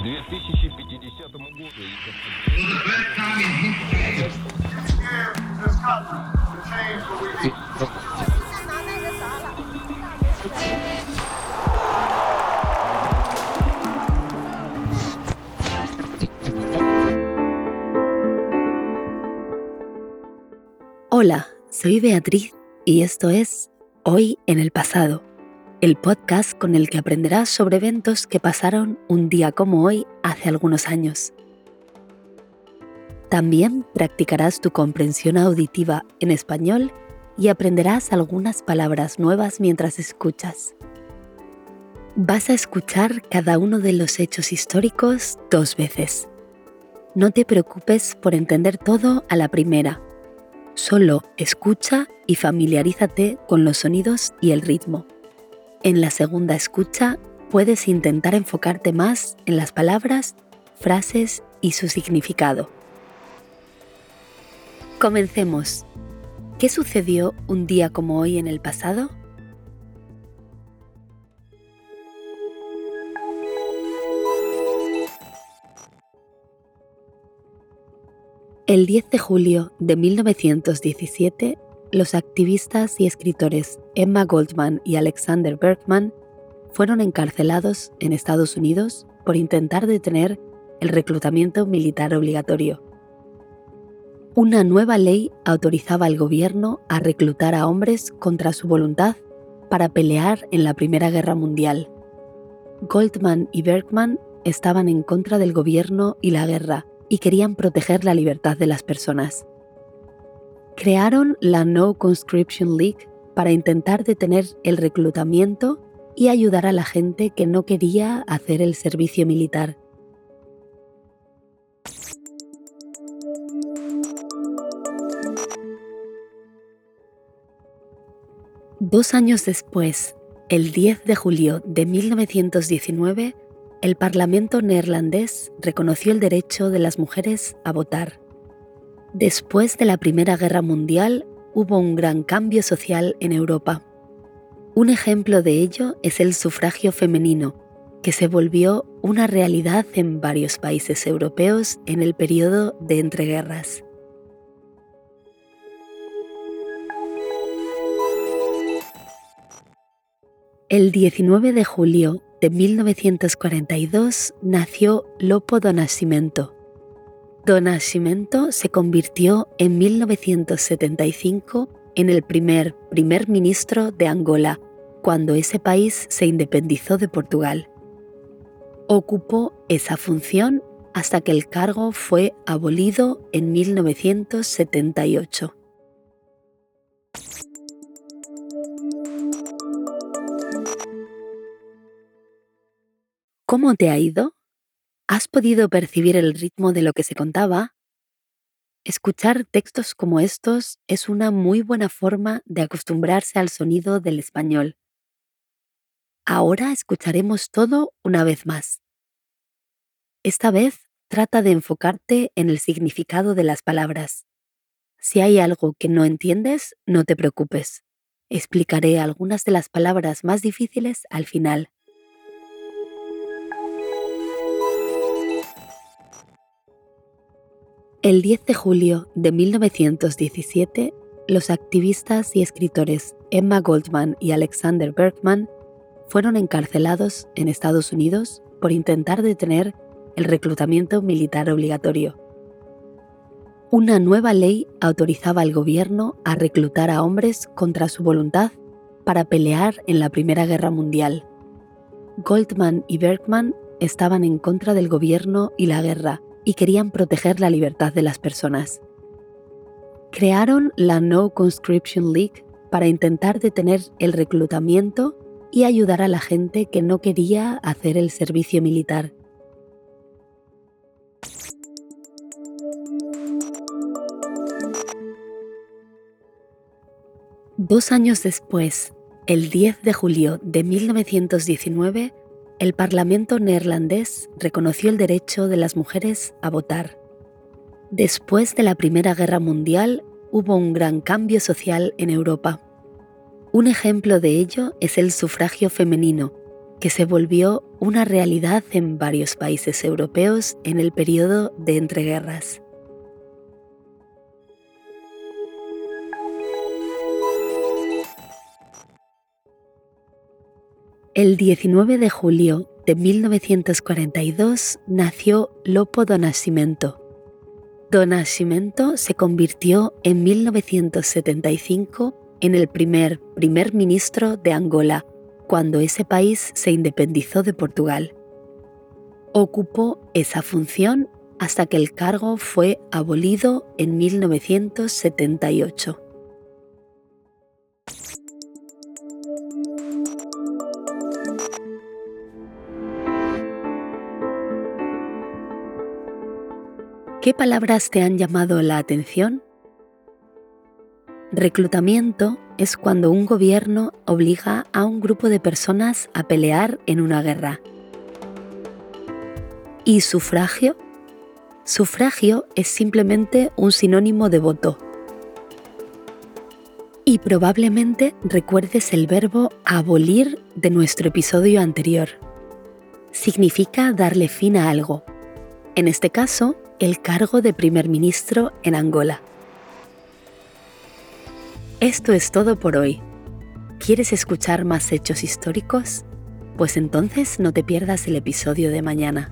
2050 году. Hola, soy Beatriz y esto es Hoy en el pasado, el podcast con el que aprenderás sobre eventos que pasaron un día como hoy hace algunos años. También practicarás tu comprensión auditiva en español y aprenderás algunas palabras nuevas mientras escuchas. Vas a escuchar cada uno de los hechos históricos dos veces. No te preocupes por entender todo a la primera Solo escucha y familiarízate con los sonidos y el ritmo. En la segunda escucha puedes intentar enfocarte más en las palabras, frases y su significado. Comencemos. ¿Qué sucedió un día como hoy en el pasado? El 10 de julio de 1917, los activistas y escritores Emma Goldman y Alexander Bergman fueron encarcelados en Estados Unidos por intentar detener el reclutamiento militar obligatorio. Una nueva ley autorizaba al gobierno a reclutar a hombres contra su voluntad para pelear en la Primera Guerra Mundial. Goldman y Bergman estaban en contra del gobierno y la guerra y querían proteger la libertad de las personas. Crearon la No Conscription League para intentar detener el reclutamiento y ayudar a la gente que no quería hacer el servicio militar. Dos años después, el 10 de julio de 1919, el Parlamento neerlandés reconoció el derecho de las mujeres a votar. Después de la Primera Guerra Mundial hubo un gran cambio social en Europa. Un ejemplo de ello es el sufragio femenino, que se volvió una realidad en varios países europeos en el periodo de entreguerras. El 19 de julio de 1942 nació Lopo do Nascimento. Do Nascimento se convirtió en 1975 en el primer primer ministro de Angola, cuando ese país se independizó de Portugal. Ocupó esa función hasta que el cargo fue abolido en 1978. ¿Cómo te ha ido? ¿Has podido percibir el ritmo de lo que se contaba? Escuchar textos como estos es una muy buena forma de acostumbrarse al sonido del español. Ahora escucharemos todo una vez más. Esta vez trata de enfocarte en el significado de las palabras. Si hay algo que no entiendes, no te preocupes. Explicaré algunas de las palabras más difíciles al final. El 10 de julio de 1917, los activistas y escritores Emma Goldman y Alexander Bergman fueron encarcelados en Estados Unidos por intentar detener el reclutamiento militar obligatorio. Una nueva ley autorizaba al gobierno a reclutar a hombres contra su voluntad para pelear en la Primera Guerra Mundial. Goldman y Bergman estaban en contra del gobierno y la guerra y querían proteger la libertad de las personas. Crearon la No Conscription League para intentar detener el reclutamiento y ayudar a la gente que no quería hacer el servicio militar. Dos años después, el 10 de julio de 1919, el Parlamento neerlandés reconoció el derecho de las mujeres a votar. Después de la Primera Guerra Mundial hubo un gran cambio social en Europa. Un ejemplo de ello es el sufragio femenino, que se volvió una realidad en varios países europeos en el periodo de entreguerras. El 19 de julio de 1942 nació Lopo do Nascimento. Do Nascimento se convirtió en 1975 en el primer primer ministro de Angola cuando ese país se independizó de Portugal. Ocupó esa función hasta que el cargo fue abolido en 1978. ¿Qué palabras te han llamado la atención? Reclutamiento es cuando un gobierno obliga a un grupo de personas a pelear en una guerra. ¿Y sufragio? Sufragio es simplemente un sinónimo de voto. Y probablemente recuerdes el verbo abolir de nuestro episodio anterior. Significa darle fin a algo. En este caso, el cargo de primer ministro en Angola. Esto es todo por hoy. ¿Quieres escuchar más hechos históricos? Pues entonces no te pierdas el episodio de mañana.